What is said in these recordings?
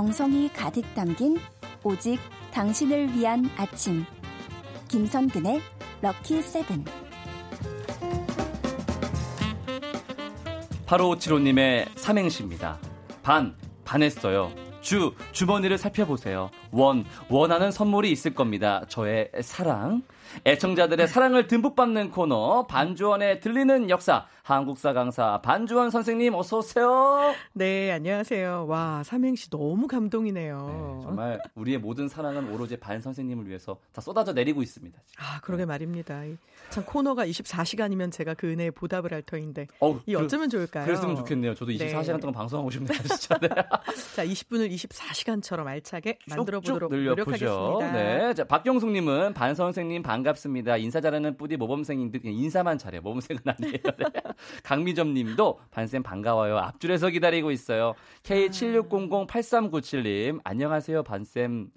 정성이 가득 담긴 오직 당신을 위한 아침. 김선근의 럭키 세븐. 8575님의 삼행시입니다. 반, 반했어요. 주, 주머니를 살펴보세요. 원, 원하는 선물이 있을 겁니다. 저의 사랑. 애청자들의 사랑을 듬뿍 받는 코너 반주원의 들리는 역사 한국사 강사 반주원 선생님 어서 오세요. 네, 안녕하세요. 와, 삼행시 너무 감동이네요. 네, 정말 우리의 모든 사랑은 오로지 반 선생님을 위해서 다 쏟아져 내리고 있습니다. 지금. 아, 그러게 네. 말입니다. 참 코너가 24시간이면 제가 그 은혜에 보답을 할 터인데 어, 이 어쩌면 그, 좋을까요? 그랬으면 좋겠네요. 저도 24시간 네. 동안 방송하고 싶네요, 진짜. 네. 자, 20분을 24시간처럼 알차게 만들어 보도록 노력하겠습니다. 네. 자, 박경숙 님은 반 선생님 반갑습니다. 인사 잘하는 뿌디 모범생인데 인사만 잘해요. 모범생은 아니에요. 네. 강미점 님도 반쌤 반가워요. 앞줄에서 기다리고 있어요. K76008397 님, 안녕하세요, 반쌤.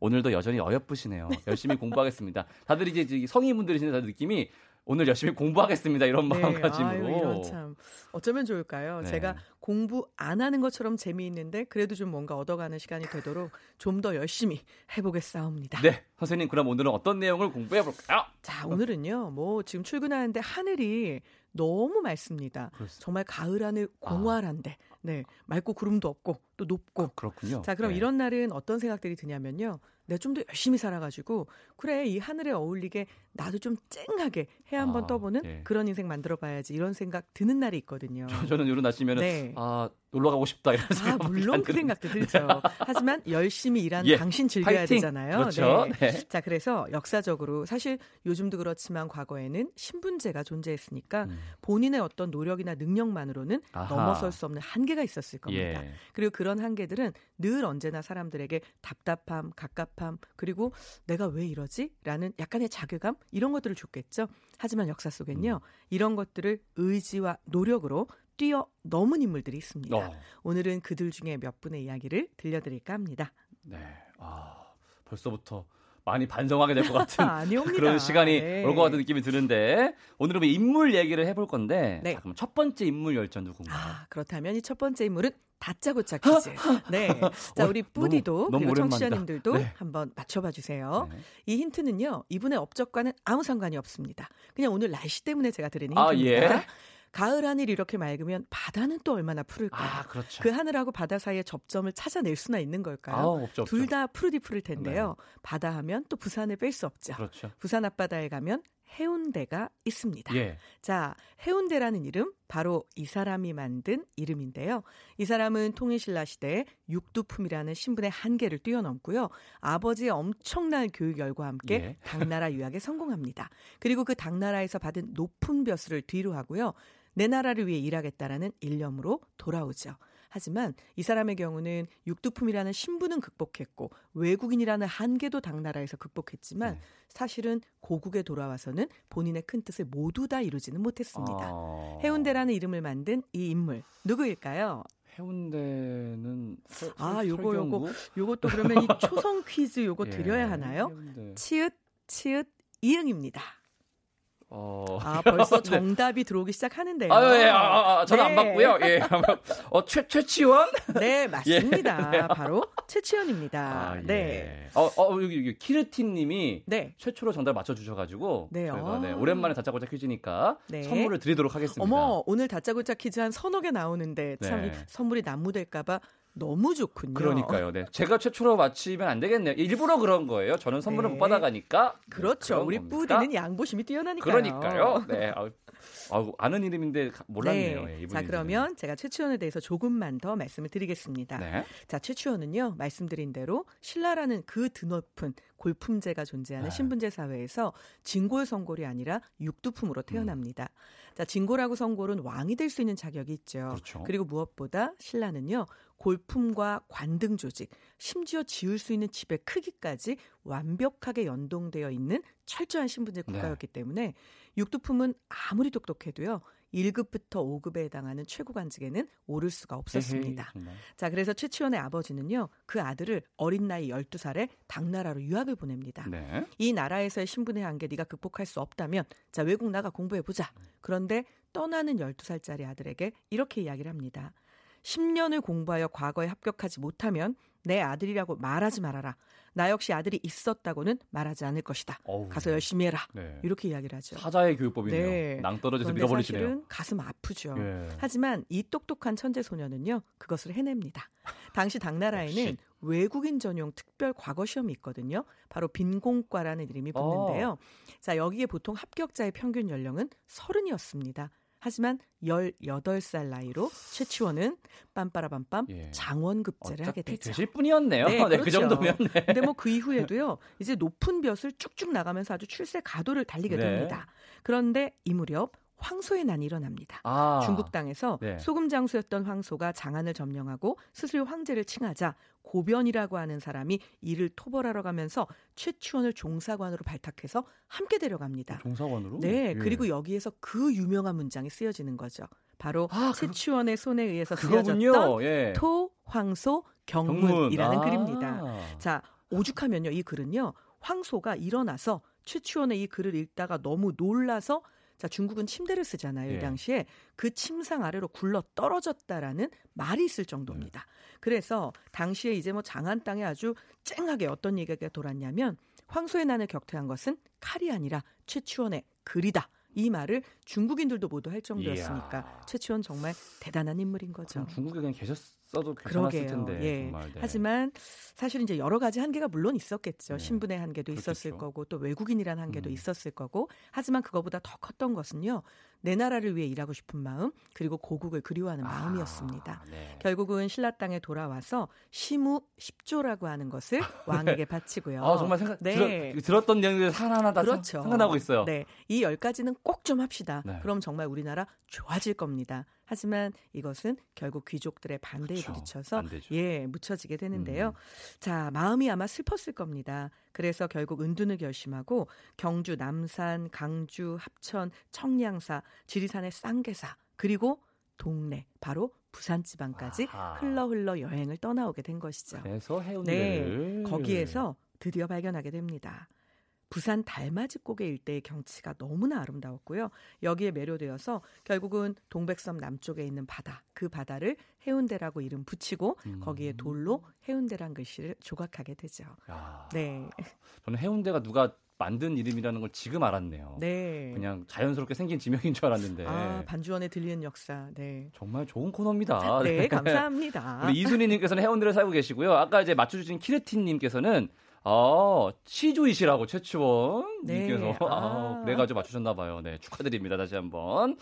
오늘도 여전히 어여쁘시네요. 열심히 공부하겠습니다. 다들 이제 성인분들이신 다들 느낌이 오늘 열심히 공부하겠습니다. 이런 네. 마음가짐으로. 아유, 이런 참 어쩌면 좋을까요? 네. 제가 공부 안 하는 것처럼 재미있는데 그래도 좀 뭔가 얻어가는 시간이 되도록 좀 더 열심히 해보겠사옵니다. 네, 선생님 그럼 오늘은 어떤 내용을 공부해 볼까요? 자, 오늘은요. 뭐 지금 출근하는데 하늘이 너무 맑습니다. 그렇습니다. 정말 가을 하늘 공활한데. 아. 네, 맑고 구름도 없고 또 높고. 아, 그렇군요. 자, 그럼 네. 이런 날은 어떤 생각들이 드냐면요. 내가 좀 더 열심히 살아가지고 그래 이 하늘에 어울리게 나도 좀 쨍하게 해 한번 아, 떠보는 네. 그런 인생 만들어봐야지 이런 생각 드는 날이 있거든요. 저, 는 이런 날씨면은 네. 아 놀러 가고 싶다 이런 생각. 아 물론 그 생각도 들죠. 하지만 열심히 일한 예, 당신 즐겨야 파이팅. 되잖아요. 그렇죠. 네. 네. 자 그래서 역사적으로 사실 요즘도 그렇지만 과거에는 신분제가 존재했으니까 음. 본인의 어떤 노력이나 능력만으로는 아하. 넘어설 수 없는 한계가 있었을 겁니다. 예. 그리고 그런 한계들은 늘 언제나 사람들에게 답답함, 갑갑함, 그리고 내가 왜 이러지? 라는 약간의 자괴감 이런 것들을 줬겠죠. 하지만 역사 속엔요. 음. 이런 것들을 의지와 노력으로 뛰어 넘은 인물들이 있습니다. 어. 오늘은 그들 중에 몇 분의 이야기를 들려드릴까 합니다. 네. 아, 벌써부터 많이 반성하게 될 것 같은 그런 시간이 네. 올것 같은 느낌이 드는데 오늘은 뭐 인물 얘기를 해볼 건데 네. 자, 그럼 첫 번째 인물 열전 누군가요? 아, 그렇다면 이 첫 번째 인물은 다짜고짜 퀴즈. 네. 자, 우리 뿌디도 그리고 청취자님들도 네. 한번 맞춰봐 주세요. 네. 이 힌트는요. 이분의 업적과는 아무 상관이 없습니다. 그냥 오늘 날씨 때문에 제가 드리는 힌트입니다. 아, 예. 가을 하늘 이렇게 맑으면 바다는 또 얼마나 푸를까요? 아, 그렇죠. 그 하늘하고 바다 사이의 접점을 찾아낼 수나 있는 걸까요? 아, 둘다 푸르디 푸를 텐데요. 네. 바다 하면 또 부산을 뺄 수 없죠. 그렇죠. 부산 앞바다에 가면 해운대가 있습니다. 예. 자, 해운대라는 이름 바로 이 사람이 만든 이름인데요. 이 사람은 통일신라 시대에 육두품이라는 신분의 한계를 뛰어넘고요. 아버지의 엄청난 교육 열과 함께 예. 당나라 유학에 성공합니다. 그리고 그 당나라에서 받은 높은 벼슬을 뒤로 하고요. 내 나라를 위해 일하겠다라는 일념으로 돌아오죠. 하지만 이 사람의 경우는 육두품이라는 신분은 극복했고 외국인이라는 한계도 당나라에서 극복했지만 네. 사실은 고국에 돌아와서는 본인의 큰 뜻을 모두 다 이루지는 못했습니다. 아... 해운대라는 이름을 만든 이 인물 누구일까요? 해운대는 설, 아 요거 요거 요것도 그러면 이 초성 퀴즈 요거 예, 드려야 하나요? 해운대. 치읓 치읓 이응입니다. 어... 아 벌써 네. 정답이 들어오기 시작하는데요. 아, 예, 아, 아, 아 저는 네. 안 받고요. 예, 어, 최 최치원? 네, 맞습니다. 예. 네. 바로 최치원입니다. 아, 예. 네. 어, 어 여기, 여기 키르틴 님이 네. 최초로 정답 맞춰주셔가지고 네, 저희가 네, 아. 오랜만에 다짜고짜 퀴즈니까 네. 선물을 드리도록 하겠습니다. 어머, 오늘 다짜고짜 퀴즈 한 서너 개 나오는데 참 네. 선물이 난무될까봐 너무 좋군요. 그러니까요. 네. 제가 최초로 맞히면 안 되겠네요. 일부러 그런 거예요. 저는 선물을 네. 못 받아가니까. 그렇죠. 우리 뿌디는 양보심이 뛰어나니까요. 그러니까요. 네. 아, 아, 아는 이름인데 몰랐네요. 네. 예, 자, 그러면 제가 최치원에 대해서 조금만 더 말씀을 드리겠습니다. 네. 자, 최치원은요. 말씀드린 대로 신라라는 그 드높은 골품제가 존재하는 네. 신분제 사회에서 진골 성골이 아니라 육두품으로 태어납니다. 음. 자, 진골하고 성골은 왕이 될 수 있는 자격이 있죠. 그렇죠. 그리고 무엇보다 신라는요. 골품과 관등 조직, 심지어 지을 수 있는 집의 크기까지 완벽하게 연동되어 있는 철저한 신분제 네. 국가였기 네. 때문에 육두품은 아무리 똑똑해도요. 1급부터 5급에 해당하는 최고 관직에는 오를 수가 없었습니다. 에헤이, 자, 그래서 최치원의 아버지는요. 그 아들을 어린 나이 12살에 당나라로 유학을 보냅니다. 네. 이 나라에서의 신분의 한계 네가 극복할 수 없다면 자, 외국 나가 공부해 보자. 그런데 떠나는 12살짜리 아들에게 이렇게 이야기를 합니다. 10년을 공부하여 과거에 합격하지 못하면 내 아들이라고 말하지 말아라. 나 역시 아들이 있었다고는 말하지 않을 것이다. 어우. 가서 열심히 해라. 네. 이렇게 이야기를 하죠. 사자의 교육법이네요. 네. 그런데 밀어버리시네요. 사실은 가슴 아프죠. 예. 하지만 이 똑똑한 천재 소녀는요 그것을 해냅니다. 당시 당나라에는. 외국인 전용 특별 과거 시험이 있거든요. 바로 빈공과라는 이름이 붙는데요. 어. 자 여기에 보통 합격자의 평균 연령은 서른이었습니다. 하지만 18살 나이로 최치원은 빰빠라밤빰 예. 장원급제를 하게 되죠. 되실 뿐이었네요. 네, 네, 그 그렇죠. 정도면 네. 근데 뭐 그 이후에도요. 이제 높은 벼슬 쭉쭉 나가면서 아주 출세 가도를 달리게 네. 됩니다. 그런데 이 무렵 황소의 난이 일어납니다. 아, 중국 땅에서 네. 소금 장수였던 황소가 장안을 점령하고 스스로 황제를 칭하자 고변이라고 하는 사람이 이를 토벌하러 가면서 최추원을 종사관으로 발탁해서 함께 데려갑니다. 종사관으로? 네, 예. 그리고 여기에서 그 유명한 문장이 쓰여지는 거죠. 바로 아, 그거- 최추원의 손에 의해서. 쓰여졌던 예. 토, 황소, 경문. 경문이라는 아. 글입니다. 자, 오죽하면요, 이 글은요, 황소가 일어나서 최추원의 이 글을 읽다가 너무 놀라서 자, 중국은 침대를 쓰잖아요. 예. 이 당시에 그 침상 아래로 굴러 떨어졌다라는 말이 있을 정도입니다. 그래서 당시에 이제 뭐 장안 땅에 아주 쨍하게 어떤 얘기가 돌았냐면 황소의 난을 격퇴한 것은 칼이 아니라 최추원의 글이다. 이 말을 중국인들도 모두 할 정도였으니까 이야. 최추원 정말 대단한 인물인 거죠. 중국에 그냥 계셨 어도 괜찮았을 그러게요. 텐데. 예. 정말, 네. 하지만 사실 이제 여러 가지 한계가 물론 있었겠죠. 네. 신분의 한계도 있었을 그렇겠죠. 거고 또 외국인이라는 한계도 음. 있었을 거고 하지만 그거보다 더 컸던 것은요. 내 나라를 위해 일하고 싶은 마음 그리고 고국을 그리워하는 마음이었습니다. 아, 네. 결국은 신라 땅에 돌아와서 시무 10조라고 하는 것을 왕에게 바치고요. 아, 정말 생각 네. 들었, 들었던 내용들 하나하나 다 그렇죠. 생- 생각나고 있어요. 네, 이 열 가지는 꼭 좀 합시다. 네. 그럼 정말 우리나라 좋아질 겁니다. 하지만 이것은 결국 귀족들의 반대에 그렇죠. 부딪혀서. 예 묻혀지게 되는데요. 음. 자 마음이 아마 슬펐을 겁니다. 그래서 결국 은둔을 결심하고 경주, 남산, 강주, 합천, 청량사, 지리산의 쌍계사 그리고 동네 바로 부산 지방까지. 흘러 흘러 여행을 떠나오게 된 것이죠. 그래서 해운대를 네, 거기에서 드디어 발견하게 됩니다. 부산 달맞이고개 일대의 경치가 너무나 아름다웠고요. 여기에 매료되어서 결국은 동백섬 남쪽에 있는 바다, 그 바다를 해운대라고 이름 붙이고 음. 거기에 돌로 해운대란 글씨를 조각하게 되죠. 야, 네, 저는 해운대가 누가 만든 이름이라는 걸 지금 알았네요. 네. 그냥 자연스럽게 생긴 지명인 줄 알았는데 아 반주원에 들리는 역사. 네, 정말 좋은 코너입니다. 네 감사합니다. 우리 이순희 님께서는 해운대를 살고 계시고요. 아까 이제 맞춰 주신 키르틴 님께서는 어, 시조이시라고 최치원 네. 님께서 아, 아. 그래 가지고 맞추셨나 봐요. 네, 축하드립니다. 다시 한번.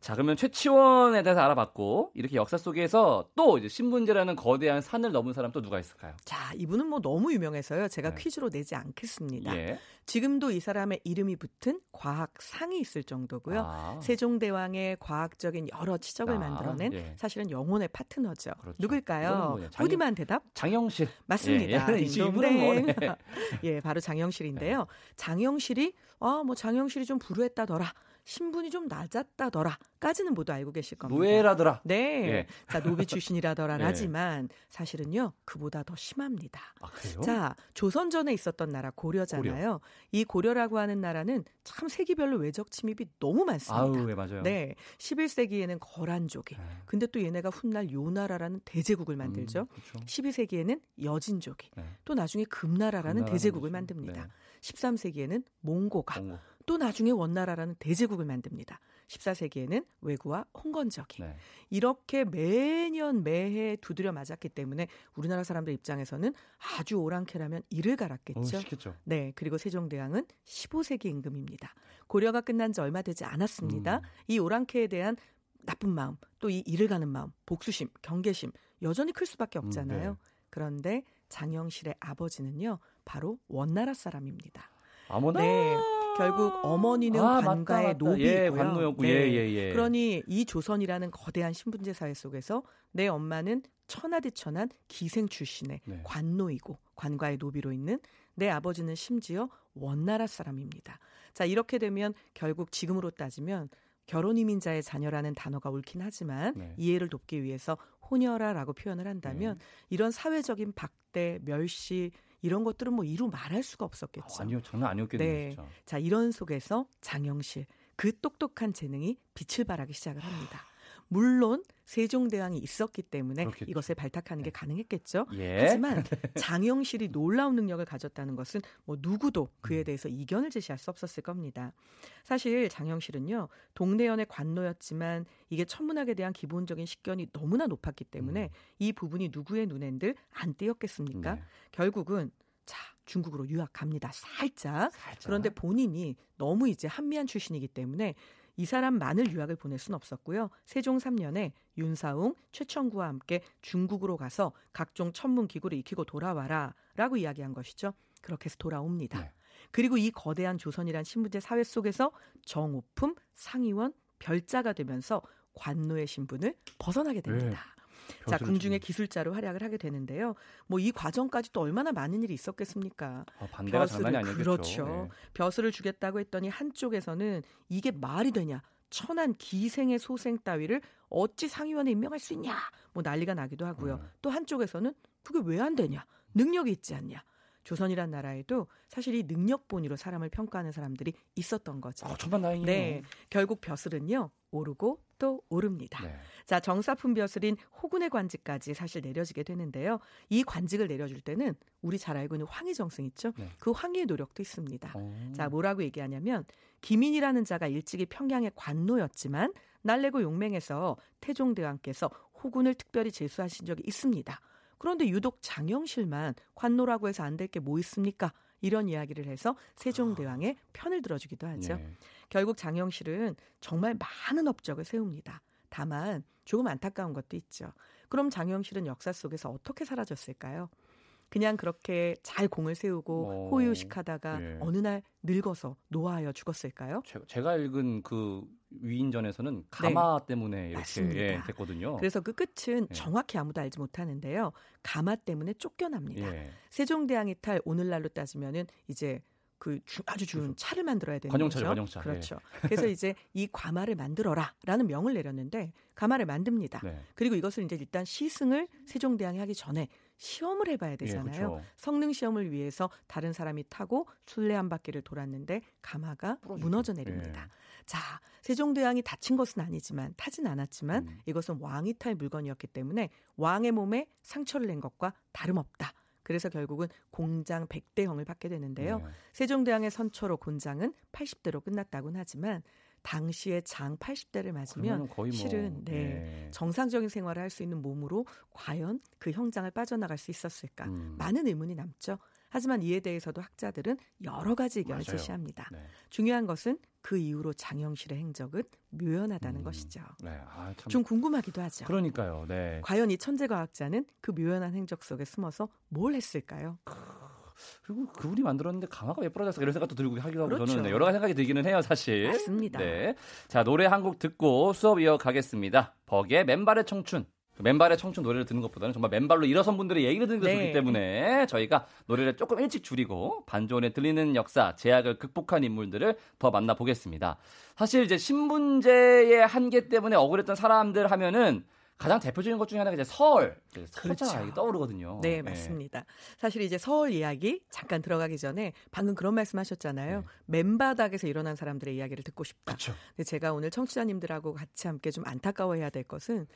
자, 그러면 최치원에 대해서 알아봤고, 이렇게 역사 속에서 또 이제 신문제라는 거대한 산을 넘은 사람 또 누가 있을까요? 자, 이분은 뭐 너무 유명해서요. 제가 네. 퀴즈로 내지 않겠습니다. 예. 지금도 이 사람의 이름이 붙은 과학상이 있을 정도고요. 아, 세종대왕의 과학적인 여러 치적을 아, 만들어낸 예. 사실은 영혼의 파트너죠. 그렇죠. 누굴까요? 장영- 부디만 대답? 장영실. 맞습니다. 예, 예. 이분은 뭐, 네. 예, 바로 장영실인데요. 장영실이 아, 뭐 장영실이 좀 불우했다더라. 신분이 좀 낮았다더라까지는 모두 알고 계실 겁니다. 노예라더라. 네. 예. 자, 노비 출신이라더라 예. 하지만 사실은요. 그보다 더 심합니다. 아, 그래요? 자, 조선 전에 있었던 나라 고려잖아요. 이 고려라고 하는 나라는 참 세기별로 외적 침입이 너무 많습니다. 아우, 네, 맞아요. 네. 11세기에는 거란족이. 네. 근데 또 얘네가 훗날 요나라라는 대제국을 만들죠. 음, 그렇죠. 12세기에는 여진족이. 네. 또 나중에 금나라라는 대제국을. 만듭니다. 네. 13세기에는 몽고가. 공고. 또 나중에 원나라라는 대제국을 만듭니다. 14세기에는 외구와 홍건적이. 네. 이렇게 매년 매해 두드려 맞았기 때문에 우리나라 사람들 입장에서는 아주 오랑캐라면 이를 어, 갈았겠죠. 시켰죠. 네, 그리고 세종대왕은 15세기 임금입니다. 고려가 끝난 지 얼마 되지 않았습니다. 음. 이 오랑캐에 대한 나쁜 마음, 또 이 일을 가는 마음, 복수심, 경계심 여전히 클 수밖에 없잖아요. 네. 그런데 장영실의 아버지는요, 바로 원나라 사람입니다. 아무나. 네, 결국 어머니는 아, 관가의 맞다, 맞다. 노비고요. 예, 관노였고. 네. 예, 예, 예. 그러니 이 조선이라는 거대한 신분제 사회 속에서 내 엄마는 천하디천한 기생 출신의 네. 관노이고 관과의 노비로 있는 내 아버지는 심지어 원나라 사람입니다. 자 이렇게 되면 결국 지금으로 따지면 결혼 이민자의 자녀라는 단어가 옳긴 하지만 네. 이해를 돕기 위해서 호녀라라고 표현을 한다면 네. 이런 사회적인 박대, 멸시 이런 것들은 뭐 이루 말할 수가 없었겠죠. 아, 아니요, 장난 아니었겠네요, 네. 진짜. 자, 이런 속에서 장영실 그 똑똑한 재능이 빛을 발하기 시작을 합니다. 물론 세종대왕이 있었기 때문에 그렇겠죠. 이것을 발탁하는 게 가능했겠죠. 예. 하지만 장영실이 놀라운 능력을 가졌다는 것은 뭐 누구도 그에 대해서 이견을 제시할 수 없었을 겁니다. 사실 장영실은요 동대연의 관노였지만 이게 천문학에 대한 기본적인 식견이 너무나 높았기 때문에 음. 이 부분이 누구의 눈엔들 안 띄었겠습니까? 네. 결국은 자 중국으로 유학 갑니다. 살짝. 살짝. 그런데 본인이 너무 이제 한미한 출신이기 때문에 이 사람만을 유학을 보낼 수는 없었고요. 세종 3년에 윤사웅, 최청구와 함께 중국으로 가서 각종 천문 기구를 익히고 돌아와라라고 이야기한 것이죠. 그렇게 해서 돌아옵니다. 네. 그리고 이 거대한 조선이란 신분제 사회 속에서 정오품, 상의원, 별자가 되면서 관노의 신분을 벗어나게 됩니다. 자, 벼슬을 궁중의 주는- 기술자로 활약을 하게 되는데요. 뭐 이 과정까지 또 얼마나 많은 일이 있었겠습니까? 아, 반대가 장난이 아니겠죠. 그렇죠. 네. 벼슬을 주겠다고 했더니 한쪽에서는 이게 말이 되냐? 천한 기생의 소생 따위를 어찌 상위원에 임명할 수 있냐? 뭐 난리가 나기도 하고요. 음. 또 한쪽에서는 그게 왜 안 되냐? 능력이 있지 않냐? 조선이란 나라에도 사실 이 능력 본위로 사람을 평가하는 사람들이 있었던 거죠. 어, 천만 다행이네요. 네, 결국 벼슬은요 오르고 또 오릅니다. 네. 자, 정사품 벼슬인 호군의 관직까지 사실 내려지게 되는데요. 이 관직을 내려줄 때는 우리 잘 알고 있는 황희 정승 있죠? 네. 그 황희의 노력도 있습니다. 어. 자, 뭐라고 얘기하냐면 기민이라는 자가 일찍이 평양의 관노였지만 날래고 용맹해서 태종대왕께서 호군을 특별히 제수하신 적이 있습니다. 그런데 유독 장영실만 관노라고 해서 안 될 게 뭐 있습니까? 이런 이야기를 해서 세종대왕의 편을 들어주기도 하죠. 네. 결국 장영실은 정말 많은 업적을 세웁니다. 다만 조금 안타까운 것도 있죠. 그럼 장영실은 역사 속에서 어떻게 사라졌을까요? 그냥 그렇게 잘 공을 세우고 어, 호의호식하다가 예. 어느 날 늙어서 노화하여 죽었을까요? 제- 제가 읽은 그 위인전에서는 가마 때문에 이렇게 네. 예, 됐거든요. 그래서 그 끝은 예. 정확히 아무도 알지 못하는데요. 가마 때문에 쫓겨납니다. 예. 세종대왕이 탈 오늘날로 따지면은 이제 그 주- 아주 좋은 그렇죠. 차를 만들어야 되는 관용차죠, 거죠. 관용차. 예. 그렇죠. 그래서 이제 이 과마를 만들어라라는 명을 내렸는데 가마를 만듭니다. 네. 그리고 이것을 이제 일단 시승을 세종대왕이 하기 전에 시험을 해봐야 예, 되잖아요. 그렇죠. 성능 시험을 위해서 다른 사람이 타고 순례 한 바퀴를 돌았는데 가마가 부러지죠. 무너져 내립니다. 자, 세종대왕이 다친 것은 아니지만 타진 않았지만 음. 이것은 왕이 탈 물건이었기 때문에 왕의 몸에 상처를 낸 것과 다름없다. 그래서 결국은 공장 100대형을 받게 되는데요. 네. 세종대왕의 선처로 곤장은 80대로 끝났다고는 하지만 당시에 장 80대를 맞으면 뭐 실은 네. 예. 정상적인 생활을 할 수 있는 몸으로 과연 그 형장을 빠져나갈 수 있었을까? 음. 많은 의문이 남죠. 하지만 이에 대해서도 학자들은 여러 가지 의견을 맞아요. 제시합니다. 네. 중요한 것은 그 이후로 장영실의 행적은 묘연하다는 음. 것이죠. 네. 아, 참. 좀 궁금하기도 하죠. 그러니까요. 네. 과연 이 천재 과학자는 그 묘연한 행적 속에 숨어서 뭘 했을까요? 그리고 그분이 만들었는데 강화가 왜 부러졌을까 이런 생각도 들고 하기도 하고 그렇죠. 저는 네, 여러 가지 생각이 들기는 해요 사실. 맞습니다. 네. 자 노래 한 곡 듣고 수업 이어가겠습니다. 버기의 맨발의 청춘. 그 맨발의 청춘 노래를 듣는 것보다는 정말 맨발로 일어선 분들의 얘기를 듣는 게 네. 좋기 때문에 저희가 노래를 조금 일찍 줄이고 반주원에 들리는 역사, 제약을 극복한 인물들을 더 만나보겠습니다. 사실 이제 신분제의 한계 때문에 억울했던 사람들 하면은 가장 대표적인 것 중에 하나가 이제 서울, 서자 그렇죠. 이게 떠오르거든요. 네, 맞습니다. 사실 이제 서울 이야기 잠깐 들어가기 전에 방금 그런 말씀하셨잖아요. 네. 맨바닥에서 일어난 사람들의 이야기를 듣고 싶다. 그렇죠. 근데 제가 오늘 청취자님들하고 같이 함께 좀 안타까워해야 될 것은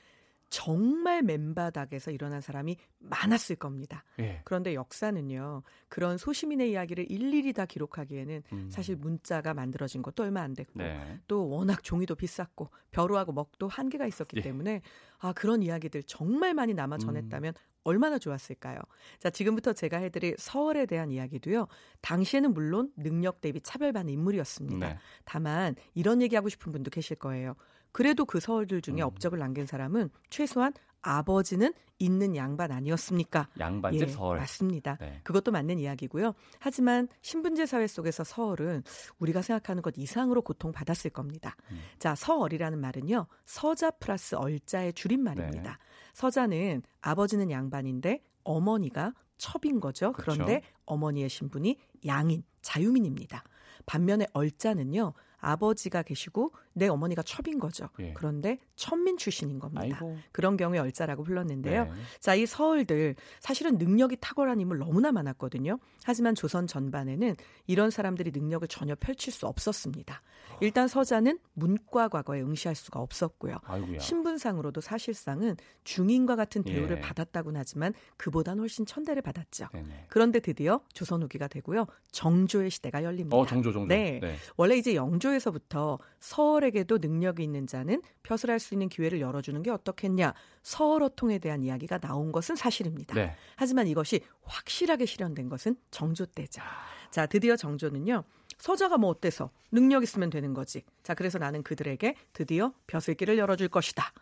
정말 맨바닥에서 일어난 사람이 많았을 겁니다. 예. 그런데 역사는요, 그런 소시민의 이야기를 일일이 다 기록하기에는 음. 사실 문자가 만들어진 것도 얼마 안 됐고, 네. 또 워낙 종이도 비쌌고, 벼루하고 먹도 한계가 있었기 예. 때문에, 아, 그런 이야기들 정말 많이 남아 전했다면 얼마나 좋았을까요? 자, 지금부터 제가 해드릴 서울에 대한 이야기도요, 당시에는 물론 능력 대비 차별받는 인물이었습니다. 네. 다만 이런 얘기하고 싶은 분도 계실 거예요. 그래도 그 서울들 중에 음. 업적을 남긴 사람은 최소한 아버지는 있는 양반 아니었습니까? 양반집 예, 서울. 맞습니다. 네. 그것도 맞는 이야기고요. 하지만 신분제 사회 속에서 서울은 우리가 생각하는 것 이상으로 고통받았을 겁니다. 음. 자, 서얼이라는 말은요. 서자 플러스 얼자의 줄임말입니다. 네. 서자는 아버지는 양반인데 어머니가 첩인 거죠. 그렇죠. 그런데 어머니의 신분이 양인, 자유민입니다. 반면에 얼자는요. 아버지가 계시고 내 어머니가 첩인 거죠. 예. 그런데 천민 출신인 겁니다. 아이고. 그런 경우에 열자라고 불렀는데요. 네. 자, 이 서울들 사실은 능력이 탁월한 인물 너무나 많았거든요. 하지만 조선 전반에는 이런 사람들이 능력을 전혀 펼칠 수 없었습니다. 일단 서자는 문과 과거에 응시할 수가 없었고요. 아이고야. 신분상으로도 사실상은 중인과 같은 대우를 예. 받았다고는 하지만 그보단 훨씬 천대를 받았죠. 네네. 그런데 드디어 조선 후기가 되고요. 정조의 시대가 열립니다. 어 정조 정조. 네. 원래 이제 영조에서부터 서 얼에게도 능력이 있는 자는 벼슬 할 수 있는 기회를 열어주는 게 어떻겠냐. 서얼어통에 대한 이야기가 나온 것은 사실입니다. 네. 하지만 이것이 확실하게 실현된 것은 정조 때죠. 자, 드디어 정조는요. 서자가 뭐 어때서 능력 있으면 되는 거지. 자, 그래서 나는 그들에게 드디어 벼슬길을 열어줄 것이다.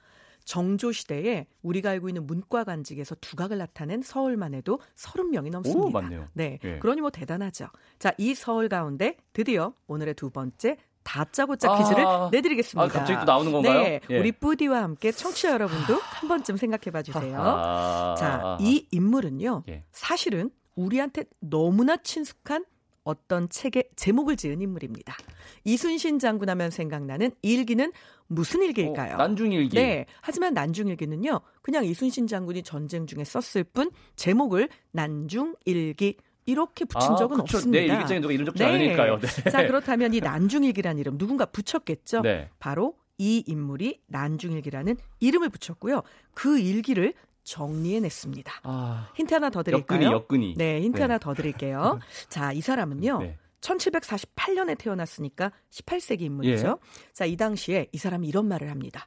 정조 시대에 우리가 알고 있는 문과 관직에서 두각을 나타낸 서울만 해도 30명이 넘습니다. 오 맞네요. 네. 예. 그러니 뭐 대단하죠. 자, 이 서울 가운데 드디어 오늘의 두 번째 다짜고짜 퀴즈를 아, 내드리겠습니다. 아 갑자기 또 나오는 건가요? 네. 예. 우리 뿌디와 함께 청취자 여러분도 한 번쯤 생각해 봐 주세요. 아, 자, 이 인물은요. 예. 사실은 우리한테 너무나 친숙한 어떤 책의 제목을 지은 인물입니다. 이순신 장군 하면 생각나는 일기는 무슨 일기일까요? 어, 난중일기. 네. 하지만 난중일기는요. 그냥 이순신 장군이 전쟁 중에 썼을 뿐 제목을 난중일기 이렇게 붙인 아, 적은 그쵸. 없습니다. 네, 일기장에 누가 이름 적지 네. 않으니까요. 네. 자, 그렇다면 이 난중일기라는 이름 누군가 붙였겠죠? 네. 바로 이 인물이 난중일기라는 이름을 붙였고요. 그 일기를 정리해냈습니다. 아, 힌트 하나 더 드릴까요? 역근이 역근이. 네, 힌트 네. 하나 더 드릴게요. 자, 이 사람은요. 네. 1748년에 태어났으니까 18세기 인물이죠. 예. 자, 이 당시에 이 사람이 이런 말을 합니다.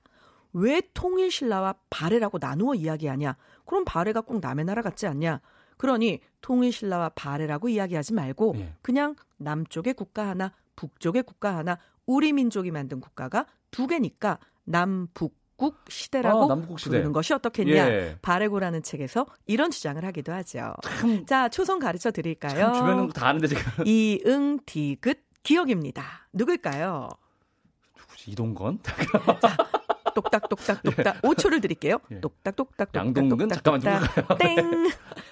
왜 통일신라와 바레라고 나누어 이야기하냐? 그럼 바레가 꼭 남의 나라 같지 않냐? 그러니 통일신라와 바레라고 이야기하지 말고 예. 그냥 남쪽의 국가 하나, 북쪽의 국가 하나, 우리 민족이 만든 국가가 두 개니까 남북국 시대라고 아, 시대. 부르는 것이 어떻겠냐? 예. 바레고라는 책에서 이런 주장을 하기도 하죠. 참, 자, 초성 가르쳐 드릴까요? 참 주변은 다 아는데 지금 이응 디귿 기억입니다. 누굴까요? 누구지? 이동건? 똑딱 똑딱 똑딱 5초를 드릴게요. 예. 똑딱 똑딱 똑딱 양동근? 잠깐만, 똑딱, 땡.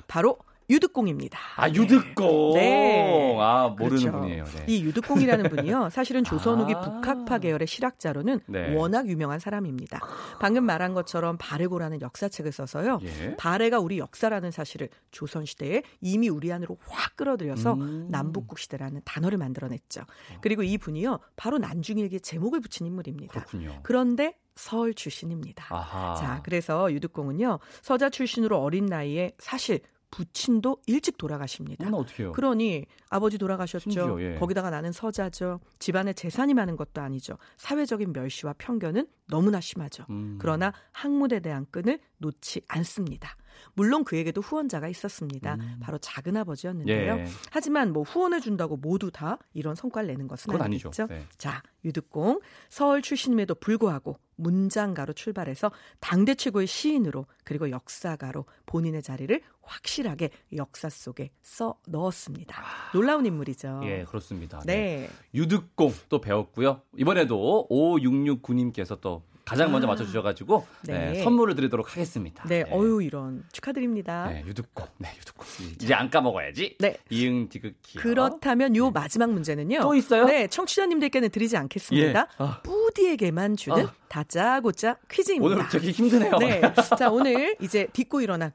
바로 유득공입니다. 아 유득공. 네. 아 모르는 그렇죠. 분이에요. 네. 이 유득공이라는 분이요. 사실은 조선 후기 아. 북학파 계열의 실학자로는 네. 워낙 유명한 사람입니다. 방금 말한 것처럼 바레고라는 역사책을 써서요. 예. 바레가 우리 역사라는 사실을 조선 시대에 이미 우리 안으로 확 끌어들여서 음. 남북국 시대라는 단어를 만들어냈죠. 그리고 이 분이요. 바로 난중일기의 제목을 붙인 인물입니다. 그렇군요. 그런데 서울 출신입니다. 아하. 자, 그래서 유득공은요. 서자 출신으로 어린 나이에 사실 부친도 일찍 돌아가십니다. 어떻게요? 그러니 아버지 돌아가셨죠. 심지어, 예. 거기다가 나는 서자죠. 집안에 재산이 많은 것도 아니죠. 사회적인 멸시와 편견은 너무나 심하죠. 음. 그러나 학문에 대한 끈을 놓지 않습니다. 물론 그에게도 후원자가 있었습니다. 음. 바로 작은 아버지였는데요. 예. 하지만 뭐 후원해 준다고 모두 다 이런 성과를 내는 것은 아니죠. 네. 자, 유득공 서울 출신임에도 불구하고 문장가로 출발해서 당대 최고의 시인으로 그리고 역사가로 본인의 자리를 확실하게 역사 속에 써 넣었습니다. 놀라운 인물이죠. 예, 그렇습니다. 네. 유득공 또 배웠고요. 이번에도 5669님께서 또 가장 먼저 아. 맞춰주셔가지고 네. 네, 선물을 드리도록 하겠습니다. 네, 어유 이런 축하드립니다. 네, 유득공. 네, 유득공. 이제 안 까먹어야지. 네. 이응 디귿기. 그렇다면 요 마지막 문제는요. 또 있어요? 네, 청취자님들께는 드리지 않겠습니다. 예. 아. 뿌디에게만 주는 아. 다짜고짜 퀴즈입니다. 오늘 되게 힘드네요. 네. 자, 오늘 이제 딛고 일어난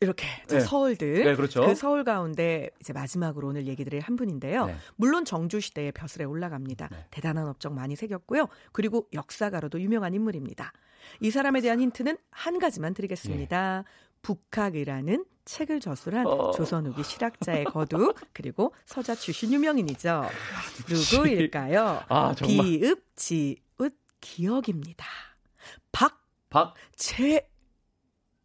이렇게 자, 네. 서울들. 네, 그렇죠. 그 서울 가운데 이제 마지막으로 오늘 얘기 드릴 한 분인데요. 네. 물론 정조 시대에 벼슬에 올라갑니다. 네. 대단한 업적 많이 새겼고요. 그리고 역사가로도 유명한 인물입니다. 이 사람에 대한 힌트는 한 가지만 드리겠습니다. 북학이라는 책을 저술한 어. 조선 후기 실학자의 거두 그리고 서자 출신 유명인이죠. 누구일까요? 아, 정말. 비읍 지읒 기억입니다. 박재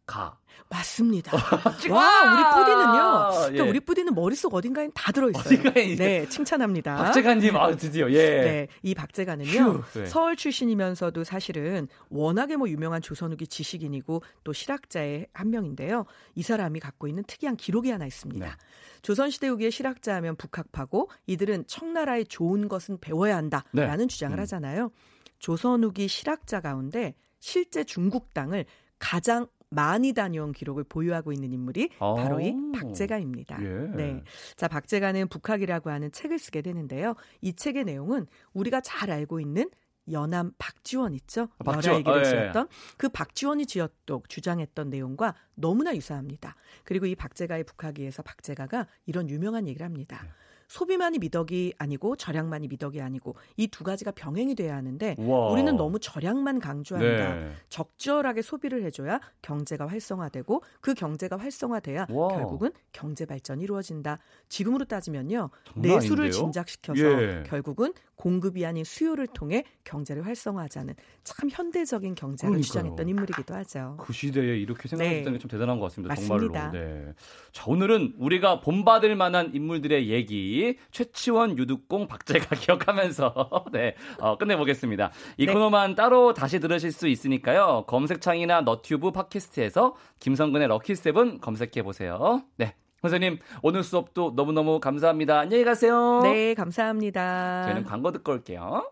가. 맞습니다. 와, 우리 뿌디는요. 예. 우리 뿌디는 머릿속 어딘가에 다 들어있어요. 어딘가에 네, 칭찬합니다. 박재관님, 아, 드디어, 예. 네, 이 박재가는요. 휴, 네. 서울 출신이면서도 사실은 워낙에 뭐 유명한 조선 후기 지식인이고 또 실학자의 한 명인데요. 이 사람이 갖고 있는 특이한 기록이 하나 있습니다. 네. 조선 시대 후기의 실학자 하면 북학파고 이들은 청나라의 좋은 것은 배워야 한다 라는 네. 주장을 음. 하잖아요. 조선 후기 실학자 가운데 실제 중국 땅을 가장 많이 다녀온 기록을 보유하고 있는 인물이 바로 이 박재가입니다. 예. 네. 자, 박재가는 북학이라고 하는 책을 쓰게 되는데요. 이 책의 내용은 우리가 잘 알고 있는 연암 박지원 있죠? 아, 박지원. 여라 얘기를 아, 지었던 예. 그 박지원이 지었던 주장했던 내용과 너무나 유사합니다. 그리고 이 박재가의 북학기에서 박재가가 이런 유명한 얘기를 합니다. 예. 소비만이 미덕이 아니고 절약만이 미덕이 아니고 이 두 가지가 병행이 돼야 하는데 우와. 우리는 너무 절약만 강조한다. 네. 적절하게 소비를 해줘야 경제가 활성화되고 그 경제가 활성화돼야 우와. 결국은 경제 발전이 이루어진다. 지금으로 따지면요 내수를 아닌데요? 진작시켜서 예. 결국은 공급이 아닌 수요를 통해 경제를 활성화하자는 참 현대적인 경제를 그러니까요. 주장했던 인물이기도 하죠. 그 시대에 이렇게 생각했다는 네. 게좀 대단한 것 같습니다. 맞습니다. 정말로. 네. 자 오늘은 우리가 본받을 만한 인물들의 얘기 최치원, 유득공, 박재가 기억하면서 네 어, 끝내보겠습니다. 이 네. 코너만 따로 다시 들으실 수 있으니까요. 검색창이나 너튜브 팟캐스트에서 김성근의 럭키세븐 검색해 보세요. 네. 선생님, 오늘 수업도 너무너무 감사합니다. 안녕히 가세요. 네, 감사합니다. 저희는 광고 듣고 올게요.